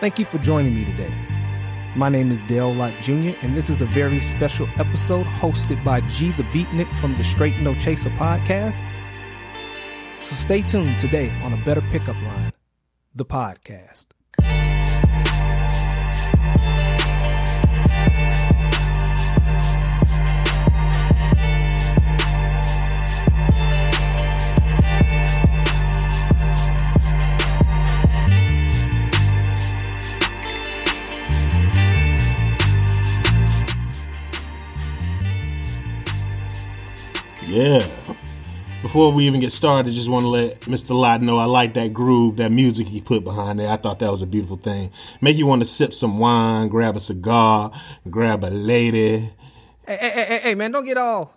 Thank you for joining me today. My name is Dale Lott Jr., and this is a very special episode hosted by G the Beatnik from the Straight No Chaser podcast. So stay tuned today on a better pickup line, the podcast. Yeah. Before we even get started, just want to let Mr. Lott know I like that groove, that music he put behind there. I thought that was a beautiful thing. Make you want to sip some wine, grab a cigar, grab a lady. Hey, hey, hey, hey, man, don't get all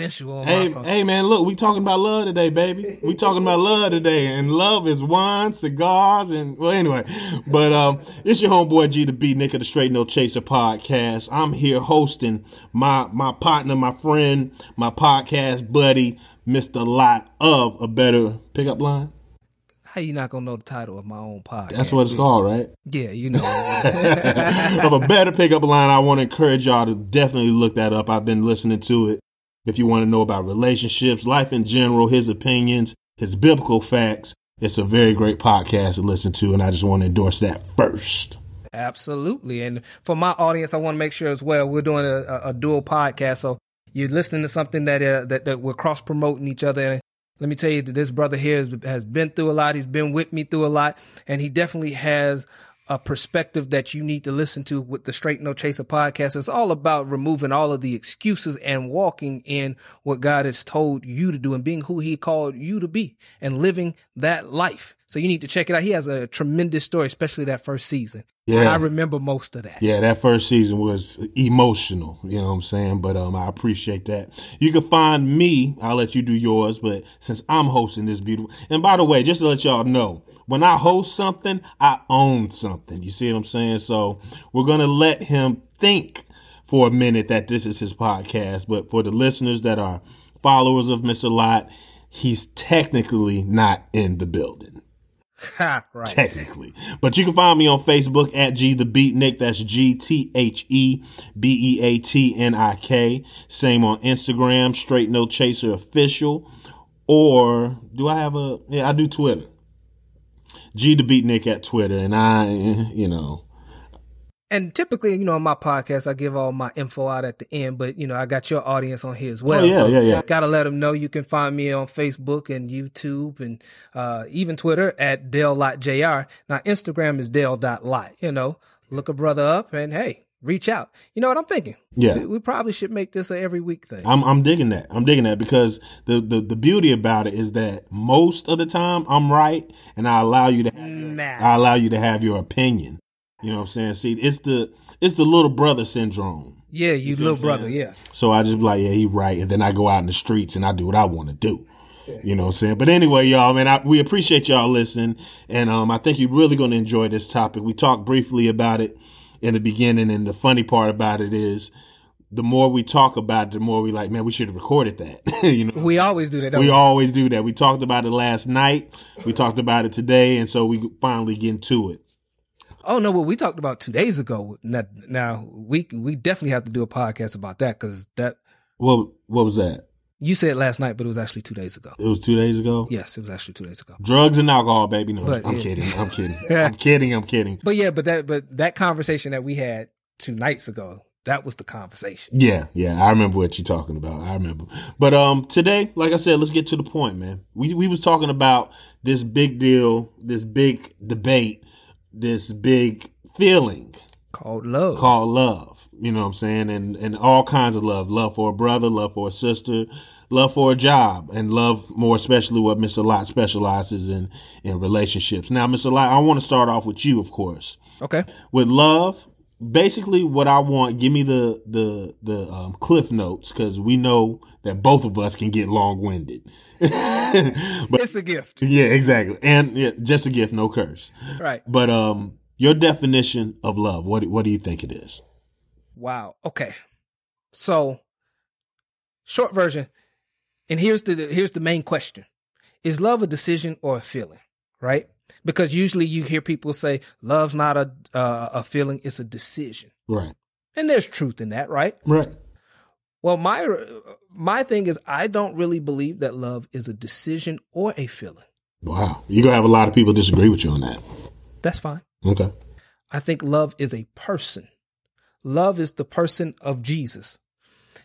sensual. Hey, hey, man, look, we talking about love today, baby. We talking about love today, and love is wine, cigars, and well, anyway. But um, it's your homeboy G the Beatnik of the Straight No Chaser podcast. I'm here hosting my my partner, my friend, my podcast buddy, Mr. Lot of a better pickup line. How you not gonna know the title of my own podcast? That's what it's called, right? Yeah, you know. of a better pickup line, I want to encourage y'all to definitely look that up. I've been listening to it. If you want to know about relationships, life in general, his opinions, his biblical facts, it's a very great podcast to listen to, and I just want to endorse that first. Absolutely. And for my audience, I want to make sure as well, we're doing a, a, dual podcast. So you're listening to something that, uh, that, that we're cross promoting each other. And let me tell you that this brother here has, has been through a lot. He's been with me through a lot and he definitely has a perspective that you need to listen to with the Straight No Chaser podcast. It's all about removing all of the excuses and walking in what God has told you to do and being who he called you to be and living that life. So you need to check it out. He has a tremendous story, especially that first season. Yeah. I remember most of that. Yeah, that first season was emotional, you know what I'm saying? But um I appreciate that. You can find me, I'll let you do yours, but since I'm hosting this beautiful and by the way, just to let y'all know, when I host something, I own something. You see what I'm saying? So we're gonna let him think for a minute that this is his podcast, but for the listeners that are followers of Mr. Lot, he's technically not in the building Ha, right. technically. But you can find me on Facebook at G the Beatnik. That's G T H E B E A T N I K. Same on Instagram, Straight No Chaser Official. Or do I have a? Yeah, I do Twitter. G the Beatnik at Twitter, and I, you know, And typically, you know, on my podcast, I give all my info out at the end, but you know, I got your audience on here as well. Oh, yeah, so yeah, yeah. Gotta let them know you can find me on Facebook and YouTube and uh, even Twitter at Dale Lot Jr. Now, Instagram is Dale.lot. You know, look a brother up and hey, reach out. You know what I'm thinking? Yeah. We, we probably should make this a every week thing. I'm I'm digging that. I'm digging that because the, the the beauty about it is that most of the time I'm right, and I allow you to have your, Nah. I allow you to have your opinion. You know what I'm saying? See, it's the it's the little brother syndrome. yeah, you see little brother. Yes. So I just be like, yeah, he right, and then I go out in the streets and I do what I want to do. You know what I'm saying? But anyway, y'all, man, I, we appreciate y'all listening, and um, I think you're really going to enjoy this topic. We talked briefly about it in the beginning, and the funny part about it is, the more we talk about it, the more we like, man, we should have recorded that. you know, We always do that. don't we we? always do that. We talked about it last night. We talked about it today, and so we finally get into it. Oh no, what we talked about two days ago. Now, now we we definitely have to do a podcast about that because that What what was that? You said last night, but it was actually two days ago. It was two days ago. Yes, it was actually two days ago. Drugs and alcohol, baby. No, But, I'm yeah. kidding. I'm kidding. I'm kidding. I'm kidding. But yeah, but that but that conversation that we had two nights ago, that was the conversation. Yeah, yeah, I remember what you're talking about. I remember. But um today, like I said, let's get to the point, man. We we was talking about this big deal, this big debate, this big feeling Called love. called love. You know what I'm saying? And and all kinds of love. Love for a brother, love for a sister, love for a job, and love more especially what Mr. Lot specializes in in relationships. Now, Mr. Lot, I want to start off with you, of course. Okay. With love, basically what I want, give me the the the um, cliff notes because we know that both of us can get long winded. but It's a gift. yeah, exactly, and yeah, just a gift, no curse. Right. But um, your definition of love, what what do you think it is? Wow. Okay. So short version, and here's the here's the main question. Is love a decision or a feeling? Right? because usually you hear people say love's not a uh, a feeling; it's a decision. Right. And there's truth in that, right? Right. Well, my my thing is, I don't really believe that love is a decision or a feeling. Wow, you're gonna have a lot of people disagree with you on that. That's fine. Okay. I think love is a person. Love is the person of Jesus.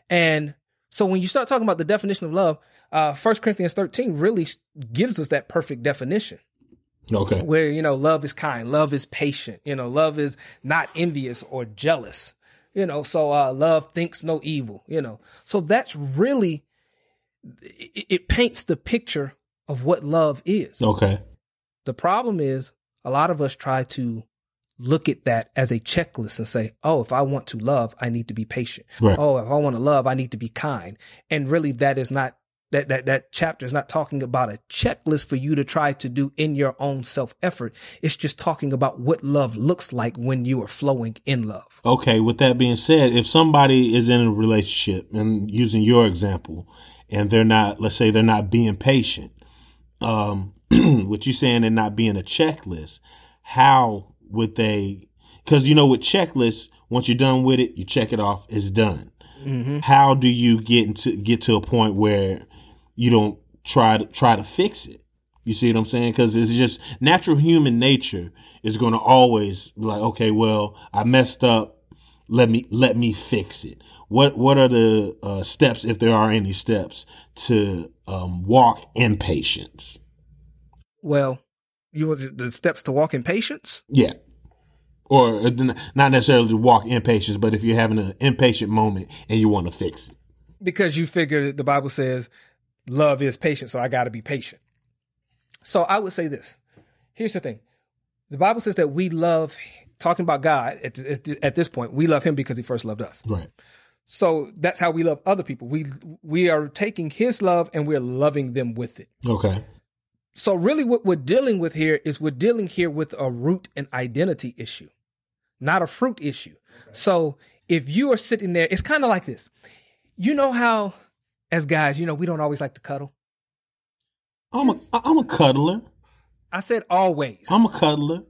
And so when you start talking about the definition of love, uh, 1 Corinthians 13 really gives us that perfect definition. Okay. Where, you know, love is kind, love is patient, you know, love is not envious or jealous, you know, so uh, love thinks no evil, you know. So that's really, it, it paints the picture of what love is. Okay. The problem is a lot of us try to look at that as a checklist and say, oh, if I want to love, I need to be patient. Right. Oh, if I want to love, I need to be kind. And really that is not that that that chapter is not talking about a checklist for you to try to do in your own self effort. It's just talking about what love looks like when you are flowing in love. Okay, with that being said, if somebody is in a relationship and using your example and they're not let's say they're not being patient, um what you saying and not being a checklist, how would they because you know with checklists, once you're done with it, you check it off, it's done. Mm-hmm. How do you get into get to a point where you don't try to try to fix it? You see what I'm saying? Because it's just natural human nature is going to always be like, okay, well, I messed up. Let me let me fix it. What what are the uh, steps, if there are any steps, to um, walk in patience? Well, you want the steps to walk in patience? Yeah. Or uh, not necessarily to walk in patience, but if you're having an impatient moment and you want to fix it. Because you figure the Bible says love is patient, so I got to be patient. So I would say this. Here's the thing. The Bible says that we love, talking about God at, at this point, we love him because he first loved us. Right. So that's how we love other people. We we are taking his love and we're loving them with it. Okay. So really what we're dealing with here is we're dealing here with a root and identity issue, not a fruit issue. Okay. So if you are sitting there, it's kind of like this. You know how as guys, you know, we don't always like to cuddle. I'm a I'm a cuddler. I said always. I'm a cuddler.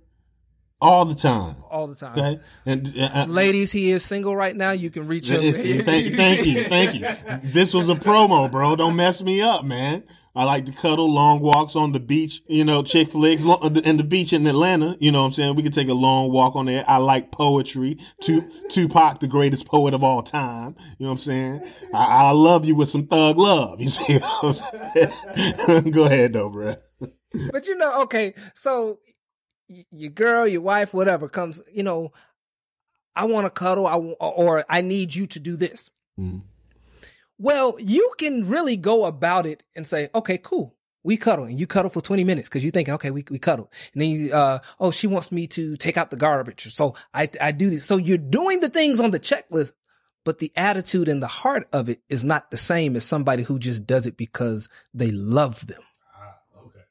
All the time. All the time. Okay. And uh, uh ladies, he is single right now. You can reach him. Thank, thank you, thank you. This was a promo, bro. Don't mess me up, man. I like to cuddle, long walks on the beach, you know, chick flicks, and the beach in Atlanta. You know what I'm saying? We could take a long walk on there. I like poetry. Tupac, the greatest poet of all time. You know what I'm saying? I, I love you with some thug love. You see what I'm saying? Go ahead, though, bro. But you know, okay, so your girl, your wife, whatever comes, you know, I want to cuddle, I, or I need you to do this. Mm-hmm. Well, you can really go about it and say, okay, cool. We cuddle and you cuddle for 20 minutes because you think, okay, we, we cuddle. And then you, uh, oh, she wants me to take out the garbage. So I, I do this. So you're doing the things on the checklist, but the attitude and the heart of it is not the same as somebody who just does it because they love them. Ah, okay.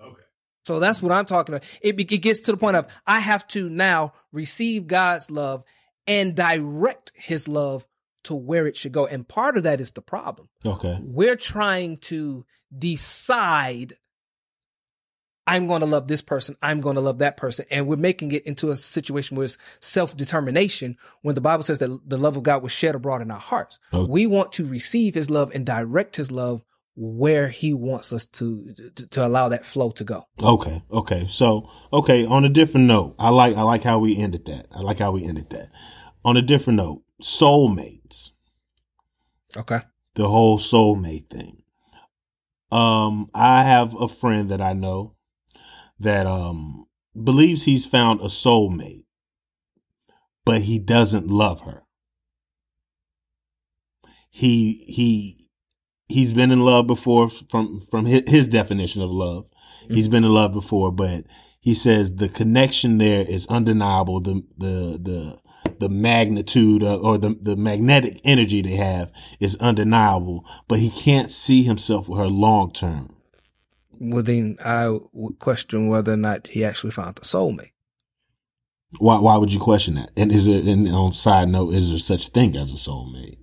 Okay. So that's what I'm talking about. It, it gets to the point of I have to now receive God's love and direct his love to where it should go. And part of that is the problem. Okay. We're trying to decide I'm going to love this person. I'm going to love that person. And we're making it into a situation where it's self determination when the Bible says that the love of God was shed abroad in our hearts. Okay. We want to receive his love and direct his love where he wants us to, to, to allow that flow to go. Okay. Okay. So, okay. On a different note, I like, I like how we ended that. I like how we ended that. On a different note, soulmates. Okay. The whole soulmate thing. Um, I have a friend that I know that um believes he's found a soulmate, but he doesn't love her. He he he's been in love before from from his, his definition of love. Mm-hmm. He's been in love before, but he says the connection there is undeniable. The the the the magnitude of, or the, the magnetic energy they have is undeniable, but he can't see himself with her long term. Well, then I would question whether or not he actually found a soulmate. Why? Why would you question that? And is there, and on side note, is there such thing as a soulmate?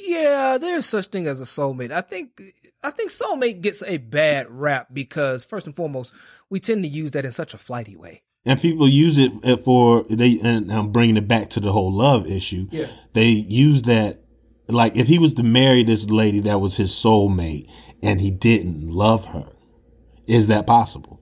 Yeah, there's such thing as a soulmate. I think I think soulmate gets a bad rap because first and foremost, we tend to use that in such a flighty way. And people use it uh, for they, and I'm bringing it back to the whole love issue. Yeah. They use that, like, if he was to marry this lady that was his soulmate and he didn't love her, is that possible?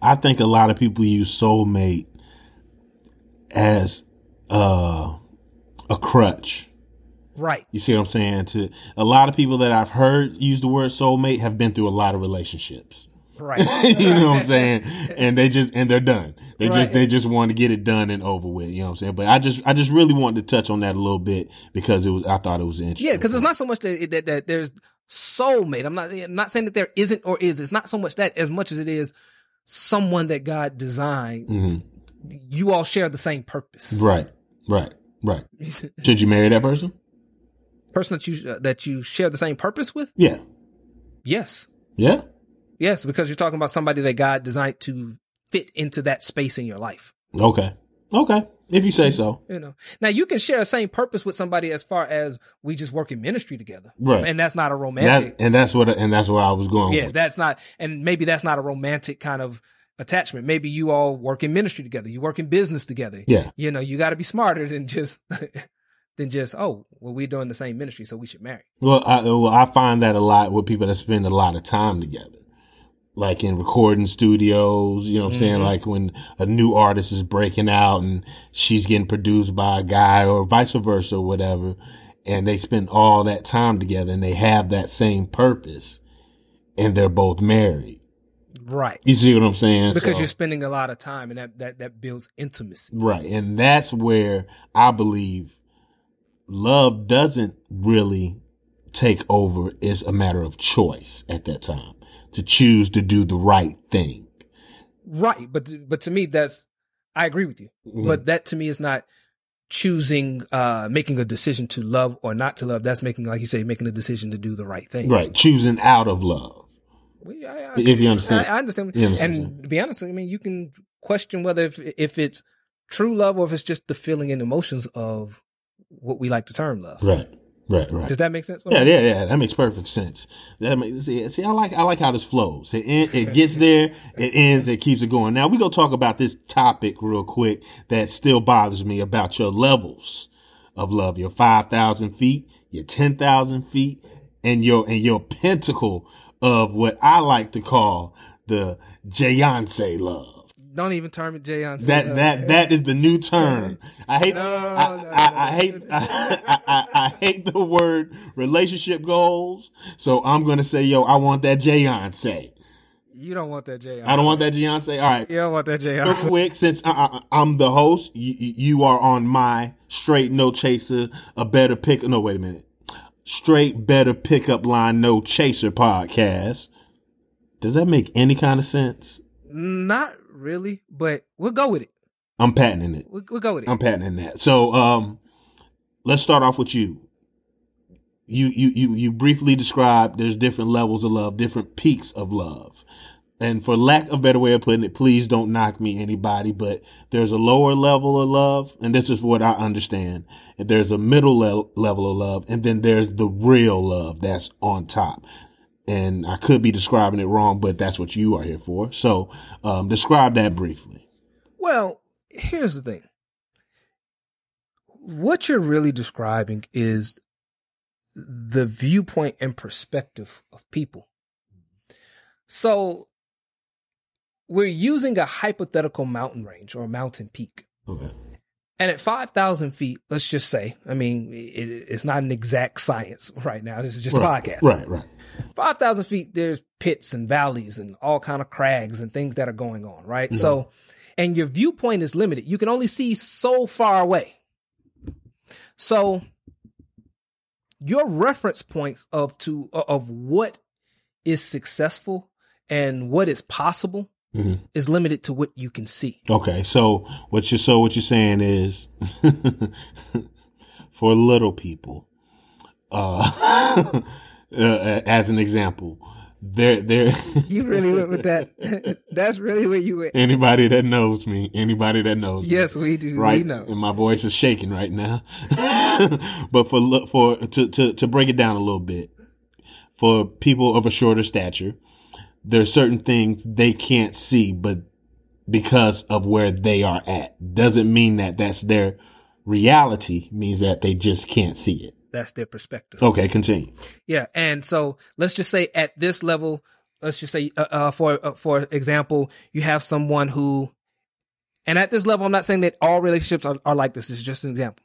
I think a lot of people use soulmate as uh, a crutch. Right. You see what I'm saying? To a lot of people that I've heard use the word soulmate have been through a lot of relationships. Right. you know what I'm saying? And they just and they're done. They Right. just they just want to get it done and over with. You know what I'm saying? But I just I just really wanted to touch on that a little bit because it was I thought it was interesting. Yeah, because it's not so much that, that that there's soulmate. I'm not I'm not saying that there isn't or is. It's not so much that as much as it is someone that God designed. Mhm. You all share the same purpose. right, right, right. Should you marry that person? Person that you uh, that you share the same purpose with. Yeah, Yes, yeah. yes, because you're talking about somebody that God designed to fit into that space in your life. Okay, okay. If you say so. You know, now you can share the same purpose with somebody as far as we just work in ministry together, Right. And that's not a romantic. that, and that's what and that's where I was going. yeah, with. that's not, and maybe that's not a romantic kind of attachment. Maybe you all work in ministry together. You work in business together. Yeah. You know, you got to be smarter than just than just oh, well, we're doing the same ministry, so we should marry. Well, I, well, I find that a lot with people that spend a lot of time together, like in recording studios. You know what I'm saying? Mhm. Like when a new artist is breaking out and she's getting produced by a guy or vice versa or whatever, and they spend all that time together and they have that same purpose, and they're both married. Right. You see what I'm saying? Because So- you're spending a lot of time, and that that that builds intimacy. Right. And that's where I believe love doesn't really take over. It's a matter of choice at that time to choose to do the right thing. Right. But but to me, that's I agree with you. Mhm. But that to me is not choosing, uh, making a decision to love or not to love. That's making, like you say, making a decision to do the right thing. right. Choosing out of love. I, I, If you understand. I, I understand. You understand. And to be honest, I mean, you can question whether if if it's true love or if it's just the feeling and emotions of what we like to term love. Right. Right. Right. Does that make sense? Yeah, yeah, yeah. That makes perfect sense. That makes see, see. I like, I like how this flows. It it gets there, it ends, it keeps it going. Now we gonna talk about this topic real quick that still bothers me about your levels of love. Your five thousand feet, your ten thousand feet, and your and your pentacle of what I like to call the Jayance love. Don't even term it Jayon. That that that is the new term. I hate No, I, no, I, I no. hate I, I, I hate the word relationship goals. So I'm gonna say, yo, I want that Jayance. You don't want that Jayon. I don't want that Jayance. All right. You don't want that Real Jayon. quick, since I, I, I'm the host, you, you are on my straight no chaser, a better pick. No, wait a minute. Straight better pickup line, no chaser podcast. Does that make any kind of sense? Not really, but we'll go with it. I'm patenting it. We'll, we'll go with it. I'm patenting that. So, um, let's start off with you. You, you, you, you briefly described there's different levels of love, different peaks of love. And for lack of a better way of putting it, please don't knock me anybody, but there's a lower level of love. And this is what I understand. And there's a middle le- level of love. And then there's the real love that's on top. And I could be describing it wrong, but that's what you are here for. So, um, describe that briefly. Well, here's the thing. What you're really describing is the viewpoint and perspective of people. So we're using a hypothetical mountain range or a mountain peak. Okay. And at 5,000 feet, let's just say, I mean, it, it's not an exact science right now. This is just Right, a podcast. right, right. 5,000 feet, there's pits and valleys and all kind of crags and things that are going on, right? So, and your viewpoint is limited. You can only see so far away. So, your reference points of to of what is successful and what is possible Mhm. is limited to what you can see. Okay, so what you so what you're saying is for little people, uh, uh, as an example, there there You really went with that. That's really where you went. anybody that knows me, anybody that knows me, Yes, we do. right? We know. And my voice is shaking right now. but for lo- for to, to to break it down a little bit, for people of a shorter stature, there are certain things they can't see, but because of where they are at, doesn't mean that that's their reality. Means that they just can't see it. That's their perspective. Okay, continue. Yeah, and so let's just say at this level, let's just say uh, uh, for uh, for example, you have someone who, and at this level, I'm not saying that all relationships are, are like this. This is just an example.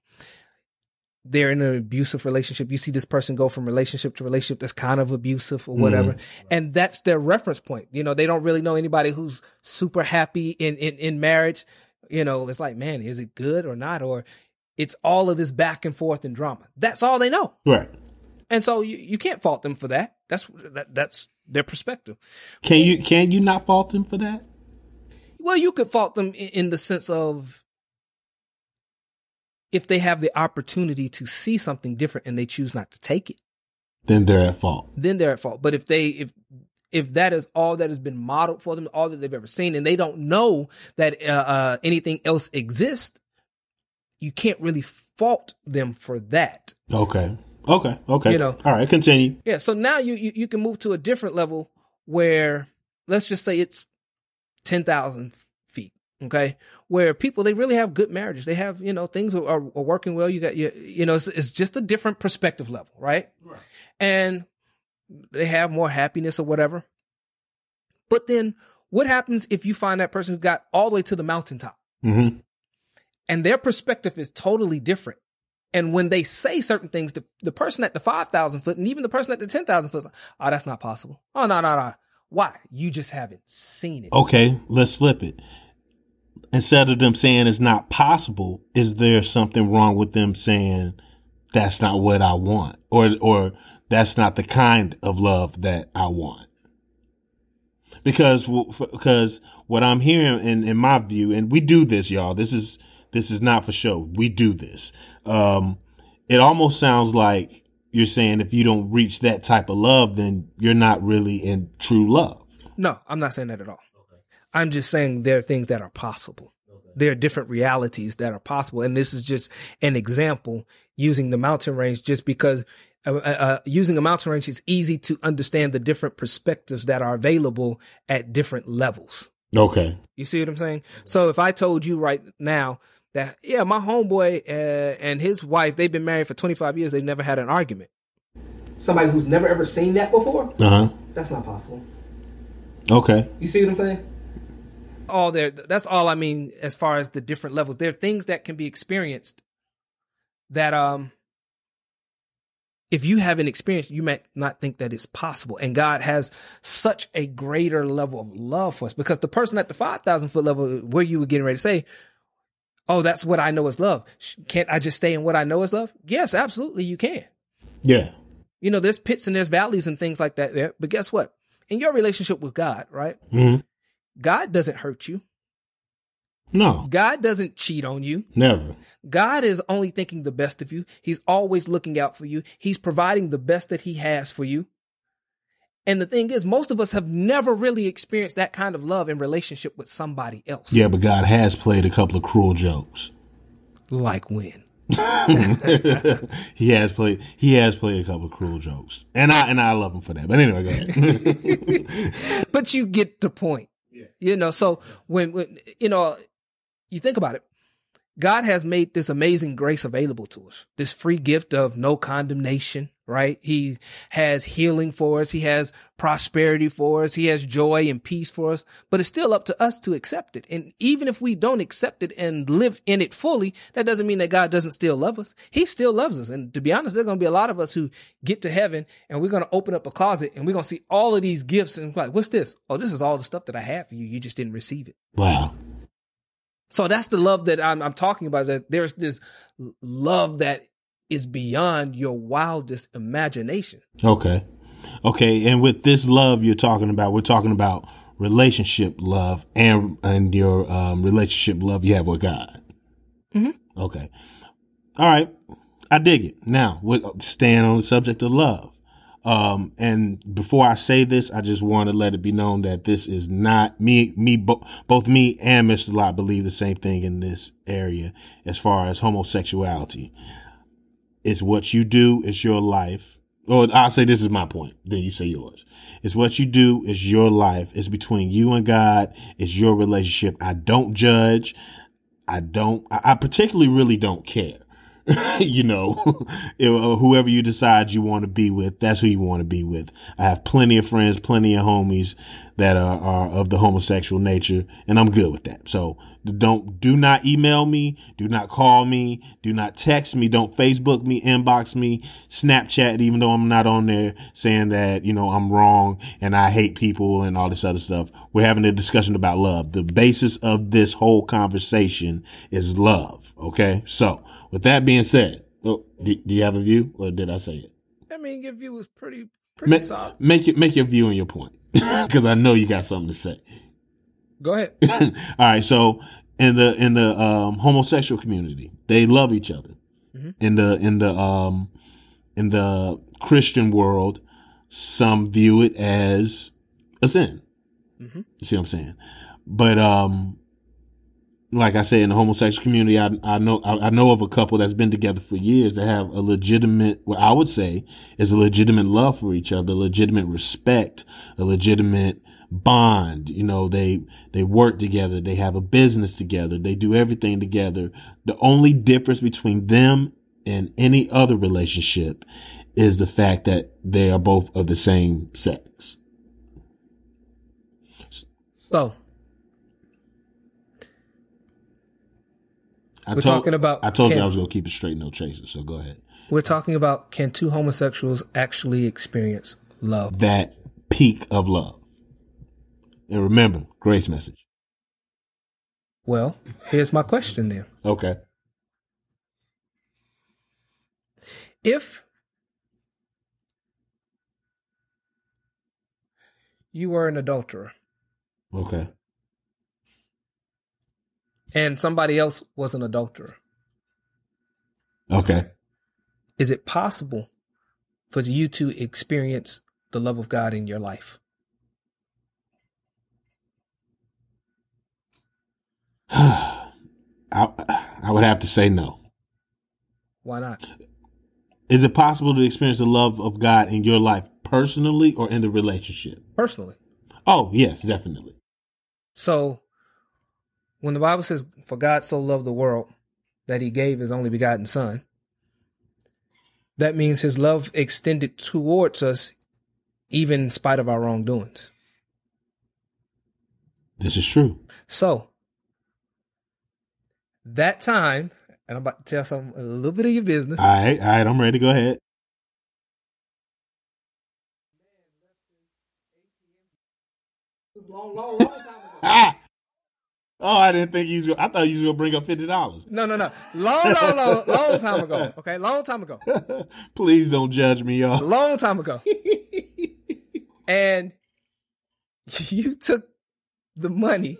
They're in an abusive relationship. You see this person go from relationship to relationship that's kind of abusive or whatever, and that's their reference point. You know, they don't really know anybody who's super happy in in in marriage. You know, it's like, man, is it good or not? Or it's all of this back and forth and drama. That's all they know. Right. And so you, you can't fault them for that. That's that, that's their perspective. Can you can you not fault them for that? Well, you could fault them in, in the sense of if they have the opportunity to see something different and they choose not to take it, Then they're at fault. then they're at fault. But if they if if that is all that has been modeled for them, all that they've ever seen, and they don't know that uh, uh, anything else exists, you can't really fault them for that. Okay. Okay. Okay. You know. All right. Continue. Yeah. So now you, you you can move to a different level where let's just say it's ten thousand feet. Okay, where people they really have good marriages. They have you know things are, are working well. You got you you know it's, it's just a different perspective level, right? Right. And they have more happiness or whatever. But then what happens if you find that person who got all the way to the mountaintop? hmm and their perspective is totally different. And when they say certain things, the, the person at the 5,000 foot and even the person at the 10,000 foot, oh, that's not possible. Oh, no, no, no. Why? You just haven't seen it. Okay, let's flip it. Instead of them saying it's not possible, is there something wrong with them saying that's not what I want, or or that's not the kind of love that I want? Because because what I'm hearing in in my view, and we do this, y'all. This is this is not for show. We do this. Um, it almost sounds like you're saying if you don't reach that type of love, then you're not really in true love. No, I'm not saying that at all. I'm just saying there are things that are possible. There are different realities that are possible. And this is just an example using the mountain range just because uh, uh, using a mountain range is easy to understand the different perspectives that are available at different levels. Okay. You see what I'm saying? So if I told you right now that yeah, my homeboy uh, and his wife they've been married for 25 years, they've never had an argument. Somebody who's never ever seen that before, Uh huh. that's not possible. Okay. You see what I'm saying? All there. That's all I mean as far as the different levels. There are things that can be experienced that um if you haven't experienced, you might not think that it's possible. And God has such a greater level of love for us because the person at the 5,000 foot level, where you were getting ready to say, Oh, that's what I know is love. Can't I just stay in what I know is love? Yes, absolutely, you can. Yeah. You know, there's pits and there's valleys and things like that there. But guess what? In your relationship with God, right? hmm God doesn't hurt you. No, God doesn't cheat on you. never. God is only thinking the best of you. He's always looking out for you. He's providing the best that he has for you. And the thing is, most of us have never really experienced that kind of love in relationship with somebody else. Yeah, but God has played a couple of cruel jokes. Like when? he has played. He has played a couple of cruel jokes, and I and I love him for that. But anyway, go ahead. but you get the point. You know, so when, when you know, you think about it, God has made this amazing grace available to us. This free gift of no condemnation, right? He has healing for us. He has prosperity for us. He has joy and peace for us, but it's still up to us to accept it. And even if we don't accept it and live in it fully, that doesn't mean that God doesn't still love us. He still loves us. And to be honest, there's going to be a lot of us who get to heaven and we're going to open up a closet and we're going to see all of these gifts and like, what's this? Oh, this is all the stuff that I have for you. You just didn't receive it. wow. So that's the love that I'm, I'm talking about. That there's this love that is beyond your wildest imagination. Okay. Okay. And with this love you're talking about, we're talking about relationship love and and your um, relationship love you have with God. Mhm. Okay. All right. I dig it. Now, what staying on the subject of love. Um, and before I say this, I just want to let it be known that this is not me, me, bo- both me and Mr. Lot believe the same thing in this area as far as homosexuality. It's what you do, it's your life. Or I'll say this is my point, then you say yours. It's what you do, it's your life. It's between you and God, it's your relationship. I don't judge. I don't, I, I particularly really don't care. you know, uh, whoever you decide you want to be with, that's who you want to be with. I have plenty of friends, plenty of homies that are, are of the homosexual nature, and I'm good with that. So don't, do not email me, do not call me, do not text me, don't Facebook me, inbox me, Snapchat, even though I'm not on there saying that, you know, I'm wrong and I hate people and all this other stuff. We're having a discussion about love. The basis of this whole conversation is love. Okay. So, with that being said, oh, do, do you have a view, or did I say it? I mean, your view was pretty pretty Make, solid. make your make your view and your point, because I know you got something to say. Go ahead. All right, so in the in the um, homosexual community, they love each other. Mhm. In the in the um, in the Christian world, some view it as a sin. Mhm. You see what I'm saying? But um, like I say, in the homosexual community, I, I know I, I know of a couple that's been together for years that have a legitimate, what I would say is a legitimate love for each other, legitimate respect, a legitimate bond. You know, they they work together, they have a business together, they do everything together. The only difference between them and any other relationship is the fact that they are both of the same sex. So I We're told, talking about I told you I was gonna keep it straight, no chaser. So go ahead. we're talking about can two homosexuals actually experience love? That peak of love. And remember, grace message. Well, here's my question then. Okay. If you were an adulterer Okay. And somebody else was an adulterer, Okay. is it possible for you to experience the love of God in your life? I I would have to say no. Why not? Is it possible to experience the love of God in your life personally or in the relationship? Personally. Oh, yes, definitely. So when the Bible says, For God so loved the world that he gave his only begotten son, that means his love extended towards us even in spite of our wrongdoings. This is true. So that time, and I'm about to tell some a little bit of your business. All right, all right, I'm ready. Go ahead. Ah! Oh, I didn't think you was. I thought you was gonna bring up fifty dollars. No, no, no. Long, long, long, long time ago. Okay, long time ago. Please don't judge me, y'all. long time ago. and you took the money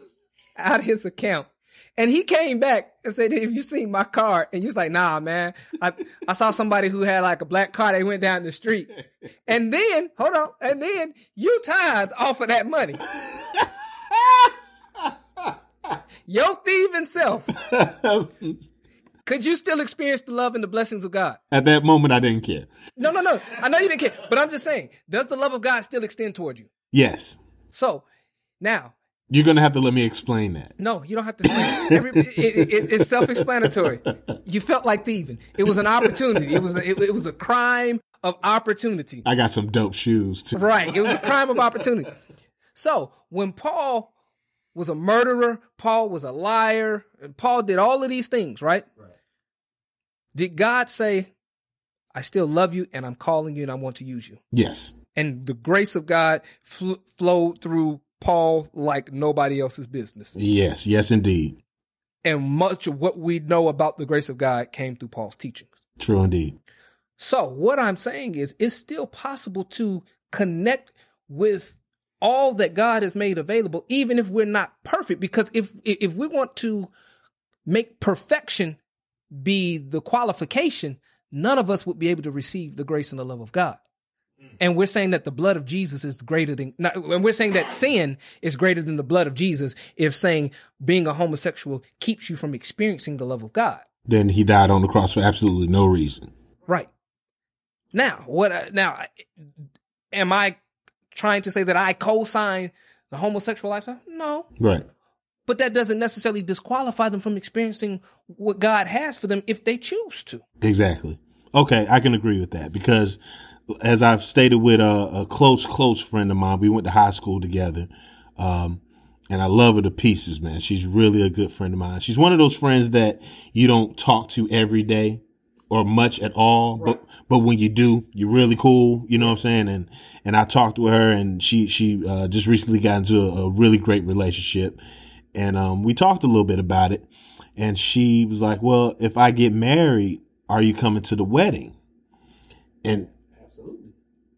out of his account. And he came back and said, Have you seen my car?" And you was like, Nah, man. I, I saw somebody who had like a black car. They went down the street. And then, hold on. And then you tithed off of that money. Your thieving self. Could you still experience the love and the blessings of God? At that moment, I didn't care. No, no, no. I know you didn't care, but I'm just saying, does the love of God still extend toward you? Yes, So now, you're gonna have to let me explain that. no, you don't have to. Explain. Every, it, it, it's self-explanatory. You felt like thieving. It was an opportunity. It was a, it, it was a crime of opportunity. I got some dope shoes too. Right. It was a crime of opportunity. So when Paul was a murderer, Paul was a liar, and Paul did all of these things, right? right? Did God say, I still love you and I'm calling you and I want to use you? Yes. And the grace of God fl- flowed through Paul like nobody else's business. Yes. Yes, indeed. And much of what we know about the grace of God came through Paul's teachings. True indeed. So, what I'm saying is, it's still possible to connect with all that God has made available, even if we're not perfect. Because if if we want to make perfection be the qualification, none of us would be able to receive the grace and the love of God. Mm. And we're saying that the blood of Jesus is greater than, and we're saying that sin is greater than the blood of Jesus. If saying being a homosexual keeps you from experiencing the love of God, then he died on the cross for absolutely no reason. Right. Now, what? Now, am I trying to say that I co-sign the homosexual lifestyle? No. Right. But that doesn't necessarily disqualify them from experiencing what God has for them if they choose to. Exactly. Okay, I can agree with that because, as I've stated with a, a close, close friend of mine, we went to high school together. Um, and I love her to pieces, man. She's really a good friend of mine. She's one of those friends that you don't talk to every day or much at all, right. but but when you do, you're really cool. You know what I'm saying? And and I talked with her, and she she uh, just recently got into a, a, really great relationship, and um, we talked a little bit about it. And she was like, "Well, if I get married, are you coming to the wedding?" And absolutely.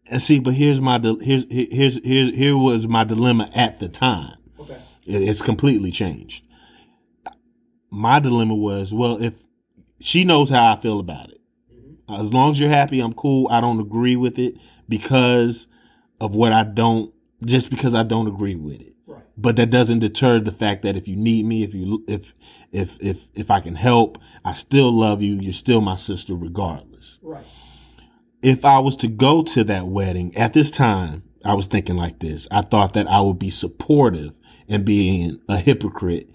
And see, but here's my here's here's here here was my dilemma at the time. Okay. It's completely changed. My dilemma was, well, if she knows how I feel about it. Mm-hmm. As long as you're happy, I'm cool. I don't agree with it because of what I don't, just because I don't agree with it. Right. But that doesn't deter the fact that if you need me, if you, if, if, if, if I can help, I still love you. You're still my sister regardless. Right. If I was to go to that wedding at this time, I was thinking like this. I thought that I would be supportive and being a hypocrite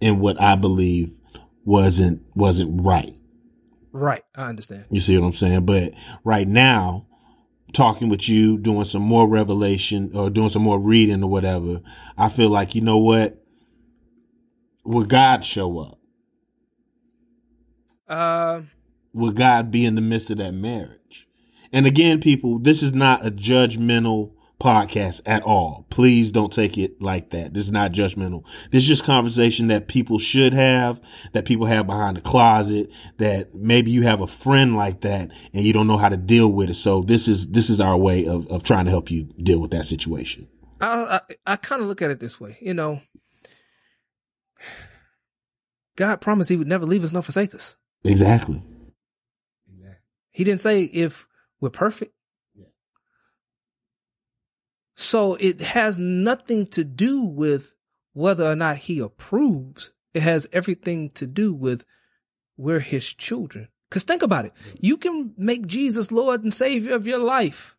in what I believe wasn't wasn't right. Right, I understand. You see what I'm saying? But right now, talking with you, doing some more revelation or doing some more reading or whatever, I feel like you know what? Will God show up? Uh, will God be in the midst of that marriage? And again, people, this is not a judgmental podcast at all. Please don't take it like that. This is not judgmental. This is just conversation that people should have, that people have behind the closet, that maybe you have a friend like that and you don't know how to deal with it. So this is, this is our way of, of trying to help you deal with that situation. I, I, I kind of look at it this way, you know, God promised he would never leave us nor forsake us. Exactly. Exactly. He didn't say if we're perfect. So it has nothing to do with whether or not he approves. It has everything to do with we're his children. Cause think about it. Mm-hmm. You can make Jesus Lord and Savior of your life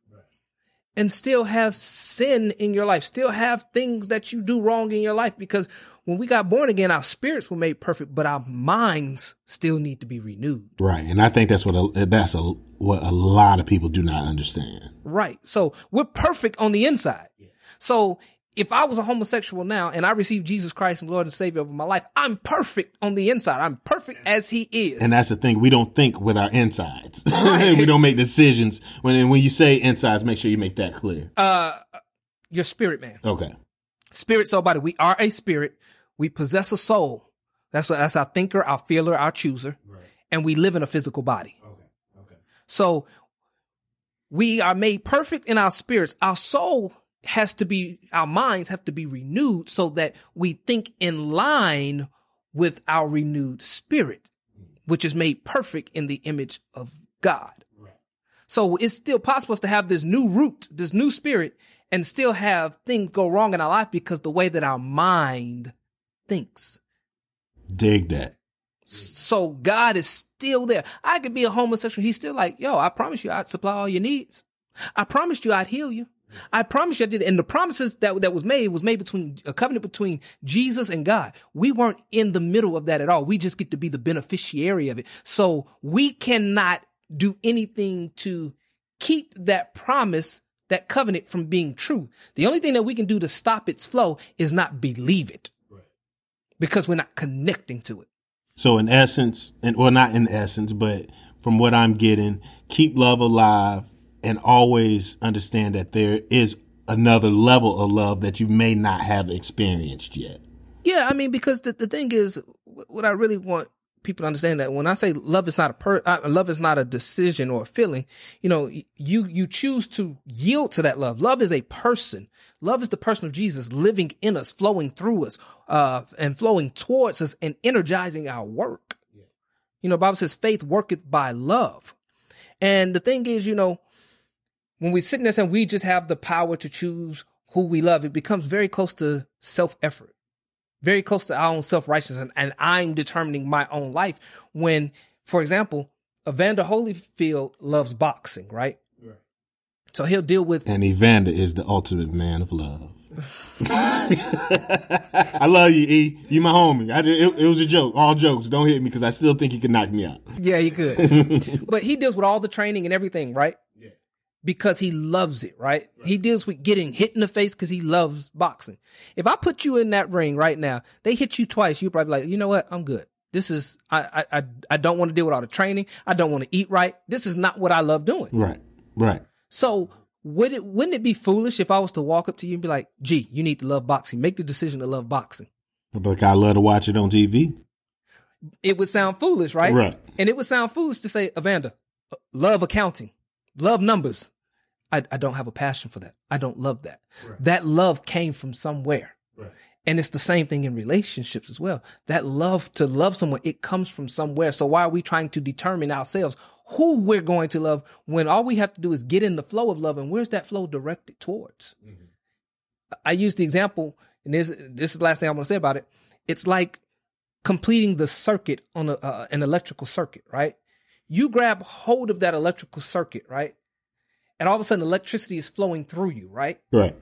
and still have sin in your life, still have things that you do wrong in your life because when we got born again, our spirits were made perfect, but our minds still need to be renewed. Right. And I think that's what, a, that's a, what a lot of people do not understand. Right. So we're perfect on the inside. Yeah. So if I was a homosexual now and I received Jesus Christ and Lord and Savior over my life, I'm perfect on the inside. I'm perfect as He is. And that's the thing. We don't think with our insides. Right. we don't make decisions. When and when you say insides, make sure you make that clear. Uh, your spirit, man. Okay. Spirit, soul, body. We are a spirit. We possess a soul. That's what. That's our thinker, our feeler, our chooser, right. and we live in a physical body. Okay. Okay. So we are made perfect in our spirits. Our soul has to be, our minds have to be renewed so that we think in line with our renewed spirit, which is made perfect in the image of God. Right. So it's still possible to have this new root, this new spirit, and still have things go wrong in our life because the way that our mind thinks. Dig that. So God is still there. I could be a homosexual. He's still like, yo, I promise you I'd supply all your needs. I promised you I'd heal you. I promise you I did. And the promises that, that was made was made between a covenant between Jesus and God. We weren't in the middle of that at all. We just get to be the beneficiary of it. So we cannot do anything to keep that promise, that covenant from being true. The only thing that we can do to stop its flow is not believe it right. because we're not connecting to it. So in essence, and well, not in essence, but from what I'm getting, keep love alive and always understand that there is another level of love that you may not have experienced yet. Yeah, I mean, because the, the thing is, what I really want people to understand that when I say love is not a per, uh, love is not a decision or a feeling, you know, you, you choose to yield to that love. Love is a person. Love is the person of Jesus living in us, flowing through us, uh, and flowing towards us and energizing our work. Yeah. You know, Bible says faith worketh by love. And the thing is, you know, when we sit in this and we just have the power to choose who we love, it becomes very close to self effort very close to our own self righteousness, and, and, I'm determining my own life. When, for example, Evander Holyfield loves boxing, right? right? So he'll deal with. And Evander is the ultimate man of love. I love you, E. You my homie. I it, it was a joke. All jokes. Don't hit me because I still think he could knock me out. Yeah, he could. but he deals with all the training and everything, right? Because he loves it, right? right? He deals with getting hit in the face because he loves boxing. If I put you in that ring right now, they hit you twice, you're probably like, you know what? I'm good. This is I I I don't want to deal with all the training. I don't want to eat right. This is not what I love doing. Right. Right. So would it wouldn't it be foolish if I was to walk up to you and be like, G, you need to love boxing. Make the decision to love boxing. But I love to watch it on TV. It would sound foolish, right? Right. And it would sound foolish to say, Evander, uh, love accounting love numbers. I, I don't have a passion for that. I don't love that. Right. That love came from somewhere. Right. And it's the same thing in relationships as well. That love to love someone, it comes from somewhere. So why are we trying to determine ourselves who we're going to love when all we have to do is get in the flow of love and where's that flow directed towards? Mm-hmm. I use the example, and this this is the last thing I want to say about it. It's like completing the circuit on a, uh, an electrical circuit, right? You grab hold of that electrical circuit, right? And all of a sudden electricity is flowing through you, right? Right.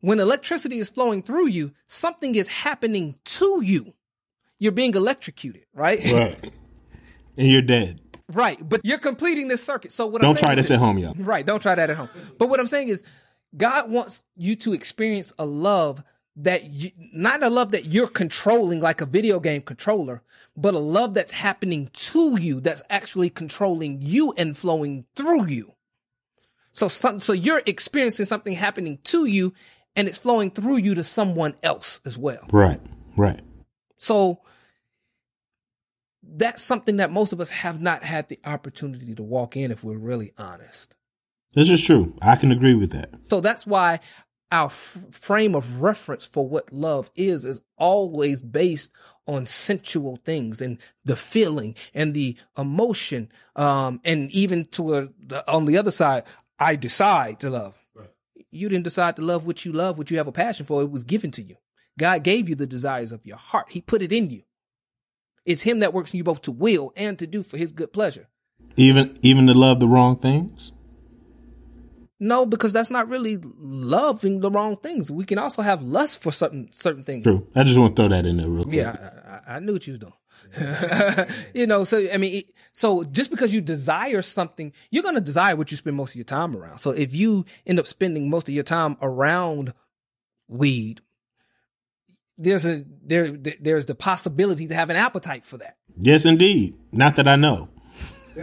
When electricity is flowing through you, something is happening to you. You're being electrocuted, right? Right. And you're dead. Right. But you're completing this circuit. So what don't try this that, at home, y'all. Right. Don't try that at home. But what I'm saying is God wants you to experience a love that you, not a love that you're controlling like a video game controller, but a love that's happening to you that's actually controlling you and flowing through you. So, some, so you're experiencing something happening to you and it's flowing through you to someone else as well. Right. Right. So that's something that most of us have not had the opportunity to walk in if we're really honest. This is true. I can agree with that. So that's why our f- frame of reference for what love is is always based on sensual things and the feeling and the emotion um and even to a, on the other side i decide to love. Right. you didn't decide to love what you love what you have a passion for it was given to you. God gave you the desires of your heart. He put it in you. It's him that works in you both to will and to do for his good pleasure. Even even to love the wrong things no, because that's not really loving the wrong things. We can also have lust for certain certain things. True. I just want to throw that in there real quick. Yeah, I, I knew what you was doing. you know, so I mean, so just because you desire something, you're going to desire what you spend most of your time around. So if you end up spending most of your time around weed, there's a there there's the possibility to have an appetite for that. Yes, indeed. Not that I know.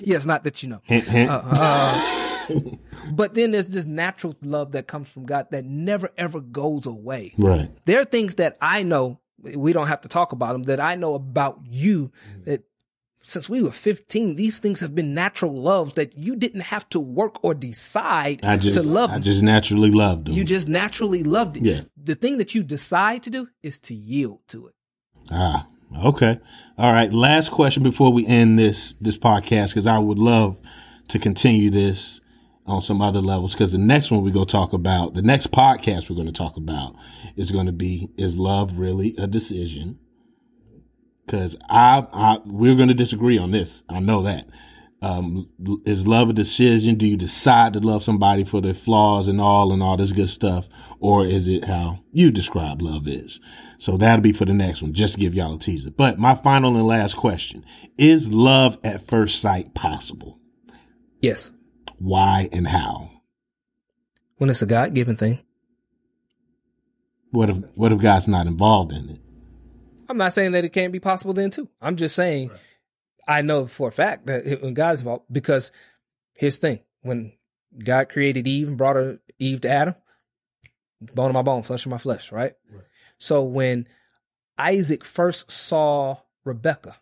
yes, not that you know. Hint, hint. Uh, uh, but then there's this natural love that comes from God that never ever goes away. Right. There are things that I know we don't have to talk about them that I know about you that since we were 15 these things have been natural loves that you didn't have to work or decide just, to love I just naturally loved them. You just naturally loved it. Yeah. The thing that you decide to do is to yield to it. Ah, okay. All right, last question before we end this this podcast cuz I would love to continue this on some other levels because the next one we're going to talk about, the next podcast we're going to talk about is going to be is love really a decision? Because I, I, we're going to disagree on this. I know that. Um, is love a decision? Do you decide to love somebody for their flaws and all and all this good stuff? Or is it how you describe love is? So that'll be for the next one, just to give y'all a teaser. But my final and last question is love at first sight possible? Yes why and how? When it's a God given thing. What if what if God's not involved in it? I'm not saying that it can't be possible then too. I'm just saying right. I know for a fact that when God's involved, because here's the thing: when God created Eve and brought her Eve to Adam, bone of my bone, flesh of my flesh, right? right? So when Isaac first saw Rebecca,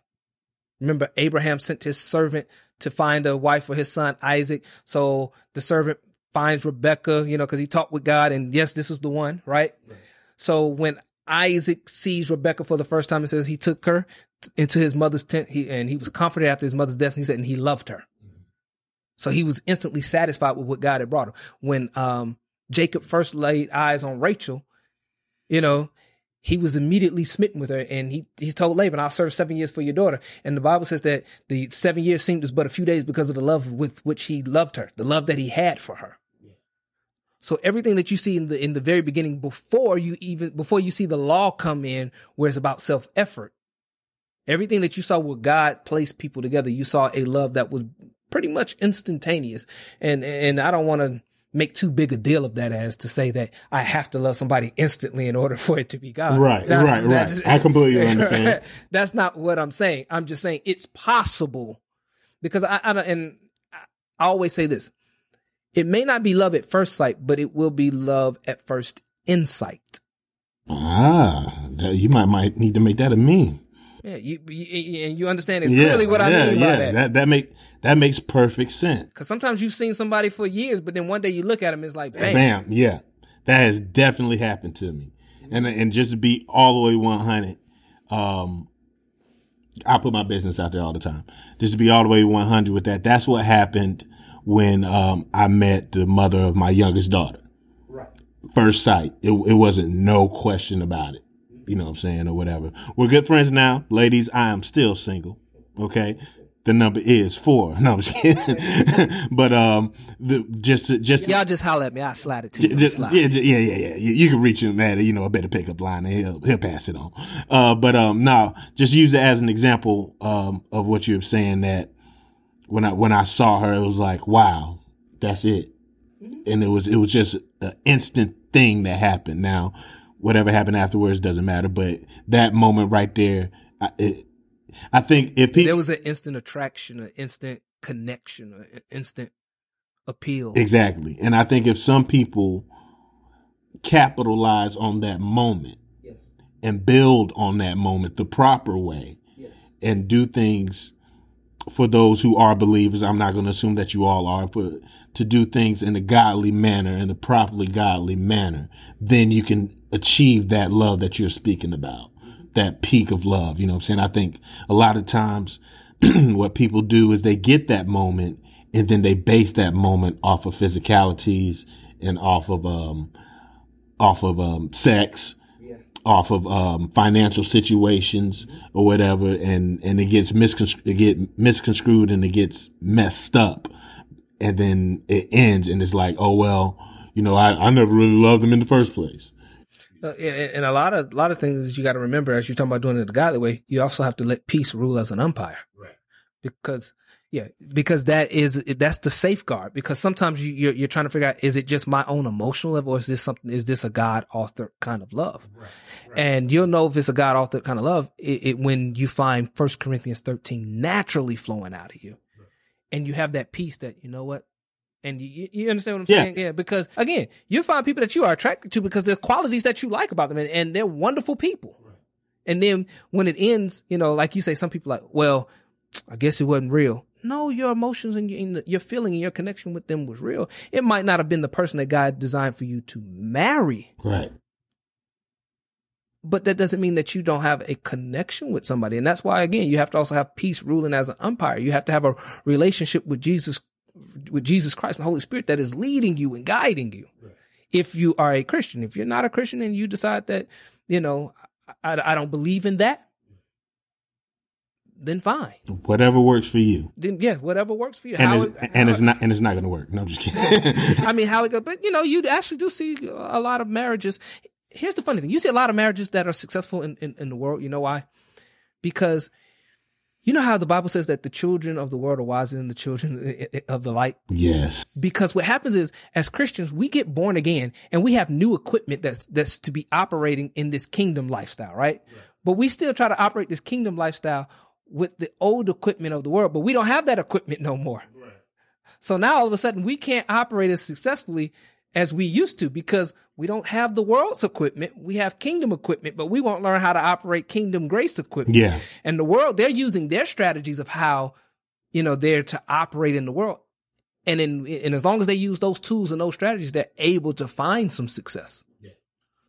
Remember, Abraham sent his servant to find a wife for his son Isaac. So the servant finds Rebecca, you know, because he talked with God, and yes, this was the one, right? right? So when Isaac sees Rebecca for the first time, it says he took her into his mother's tent, he and he was comforted after his mother's death. And he said, and he loved her. So he was instantly satisfied with what God had brought him. When um, Jacob first laid eyes on Rachel, you know, he was immediately smitten with her and he, he told Laban, I'll serve seven years for your daughter. And the Bible says that the seven years seemed as but a few days because of the love with which he loved her, the love that he had for her. So everything that you see in the in the very beginning, before you even before you see the law come in, where it's about self effort, everything that you saw where God placed people together, you saw a love that was pretty much instantaneous. And and I don't want to make too big a deal of that as to say that I have to love somebody instantly in order for it to be God. Right, that's, right, that's, right. I completely understand. that's not what I'm saying. I'm just saying it's possible because I, I and I always say this: it may not be love at first sight, but it will be love at first insight. Ah, you might might need to make that a meme. Yeah, you, you and you understand yeah, clearly what yeah, I mean by yeah. that. That that make that makes perfect sense. Because sometimes you've seen somebody for years, but then one day you look at them, it's like bam. Bam, yeah, that has definitely happened to me. And and just to be all the way one hundred, um, I put my business out there all the time. Just to be all the way one hundred with that. That's what happened when um, I met the mother of my youngest daughter. Right. First sight, it, it wasn't no question about it. You know what I'm saying, or whatever. We're good friends now, ladies. I am still single. Okay, the number is four. No, I'm but um, the, just just y'all just holler at me. I slide it to you. Just, yeah, yeah, yeah, yeah. You, you, can reach him at you know a better pickup line, and he'll he'll pass it on. Uh, but um, now just use it as an example um of what you're saying that when I when I saw her, it was like, wow, that's it. And it was it was just an instant thing that happened. Now, whatever happened afterwards doesn't matter, but that moment right there, I, it, I think if people, there was an instant attraction, an instant connection, an instant appeal. Exactly, and I think if some people capitalize on that moment yes. and build on that moment the proper way yes. and do things for those who are believers, I'm not going to assume that you all are, but to do things in a godly manner, in the properly godly manner, then you can achieve that love that you're speaking about, that peak of love. You know what I'm saying? I think a lot of times what people do is they get that moment and then they base that moment off of physicalities and off of, um, off of, um, sex off of um, financial situations or whatever, and and it gets misconstrued, it get misconstrued, and it gets messed up, and then it ends, and it's like, oh well, you know, I, I never really loved them in the first place. Uh, and a lot of a lot of things you got to remember as you're talking about doing it the godly way. You also have to let peace rule as an umpire, right? Because yeah, because that is that's the safeguard. Because sometimes you, you're, you're trying to figure out is it just my own emotional level, or is this something? Is this a God author kind of love? Right, right. And you'll know if it's a God author kind of love it, it, when you find First Corinthians 13 naturally flowing out of you, right. and you have that peace that you know what. And you, you understand what I'm yeah. saying? Yeah. Because again, you find people that you are attracted to because the qualities that you like about them, and, and they're wonderful people. And then when it ends, you know, like you say, some people like, well, I guess it wasn't real no, your emotions and your, your feeling and your connection with them was real. It might not have been the person that God designed for you to marry. Right. But that doesn't mean that you don't have a connection with somebody. And that's why, again, you have to also have peace ruling as an umpire. You have to have a relationship with Jesus, with Jesus Christ and the Holy Spirit that is leading you and guiding you. Right. If you are a Christian, if you're not a Christian and you decide that, you know, I, I don't believe in that, then fine. Whatever works for you. Then yeah, whatever works for you. And, it's, it, and it's it, not and it's not going to work. No, I'm just kidding. I mean, how it goes, but you know, you actually do see a lot of marriages. Here's the funny thing: you see a lot of marriages that are successful in, in, in the world. You know why? Because you know how the Bible says that the children of the world are wiser than the children of the light? Yes. Because what happens is, as Christians, we get born again and we have new equipment that's, that's to be operating in this kingdom lifestyle, right? right? But we still try to operate this kingdom lifestyle with the old equipment of the world, but we don't have that equipment no more. Right. So now all of a sudden we can't operate as successfully as we used to because we don't have the world's equipment. We have kingdom equipment, but we won't learn how to operate kingdom grace equipment. Yeah. And the world, they're using their strategies of how, you know, they're to operate in the world. And in, and as long as they use those tools and those strategies, they're able to find some success. Yeah.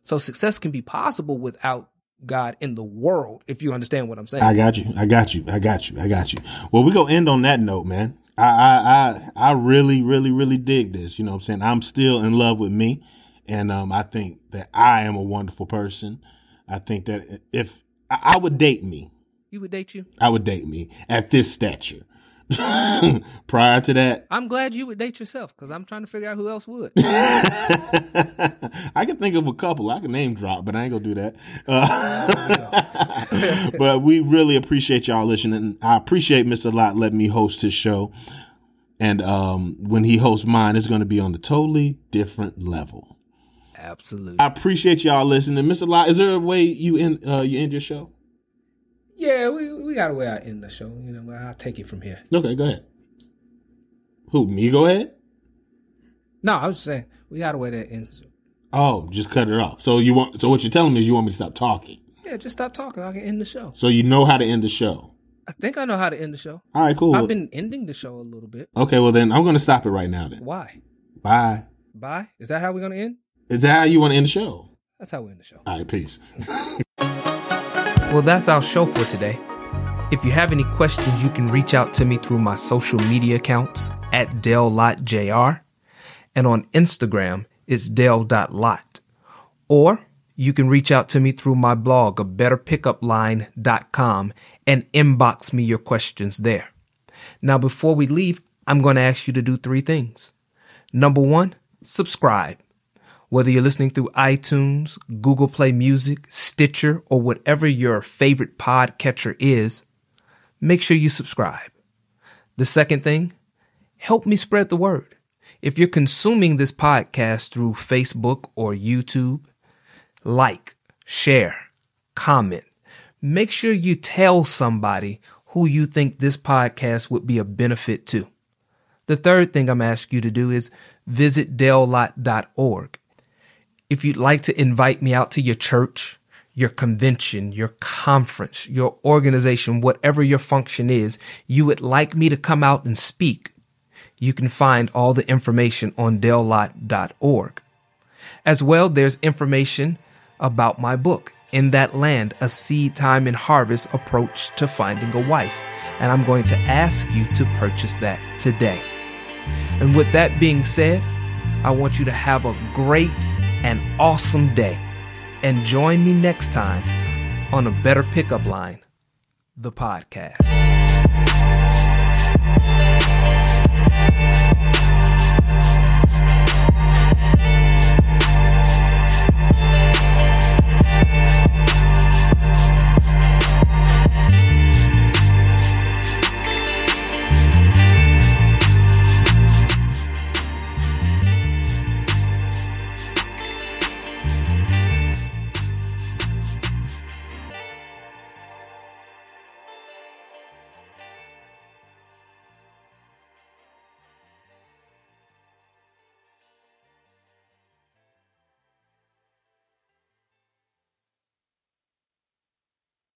So success can be possible without God in the world, if you understand what I'm saying. I got you. I got you. I got you. I got you. Well, we go end on that note, man. I, I, I, I really, really, really dig this. You know what I'm saying? I'm still in love with me. And, um, I think that I am a wonderful person. I think that if I, I would date me, you would date you? I would date me at this stature. Prior to that, I'm glad you would date yourself because I'm trying to figure out who else would. I can think of a couple. I can name drop, but I ain't gonna do that. Uh, but we really appreciate y'all listening. I appreciate Mr. Lot letting me host his show, and um, when he hosts mine, it's going to be on a totally different level. Absolutely. I appreciate y'all listening, Mr. Lot. Is there a way you end uh, you end your show? Yeah, we we got a way I end the show. You know, I'll take it from here. Okay, go ahead. Who me? Go ahead. No, I was just saying we got a way that ends the show. Oh, just cut it off. So you want? So what you're telling me is you want me to stop talking? Yeah, just stop talking. I can end the show. So you know how to end the show. I think I know how to end the show. All right, cool. I've been ending the show a little bit. Okay, well then I'm going to stop it right now. Then Why? bye. Bye. Is that how we're gonna end? Is that how you want to end the show? That's how we end the show. All right, peace. Well, that's our show for today. If you have any questions, you can reach out to me through my social media accounts at DaleLotJR. And on Instagram, it's Dale.lot. Or you can reach out to me through my blog, a betterpickupline.com, and inbox me your questions there. Now, before we leave, I'm going to ask you to do three things. Number one, subscribe. Whether you're listening through iTunes, Google Play Music, Stitcher, or whatever your favorite podcatcher is, make sure you subscribe. The second thing, help me spread the word. If you're consuming this podcast through Facebook or YouTube, like, share, comment. Make sure you tell somebody who you think this podcast would be a benefit to. The third thing I'm asking you to do is visit DaleLot.org. If you'd like to invite me out to your church, your convention, your conference, your organization, whatever your function is, you would like me to come out and speak, you can find all the information on DaleLot.org. As well, there's information about my book, In That Land, A Seed Time and Harvest Approach to Finding a Wife. And I'm going to ask you to purchase that today. And with that being said, I want you to have a great and awesome day. And join me next time on a Better Pickup Line, the podcast.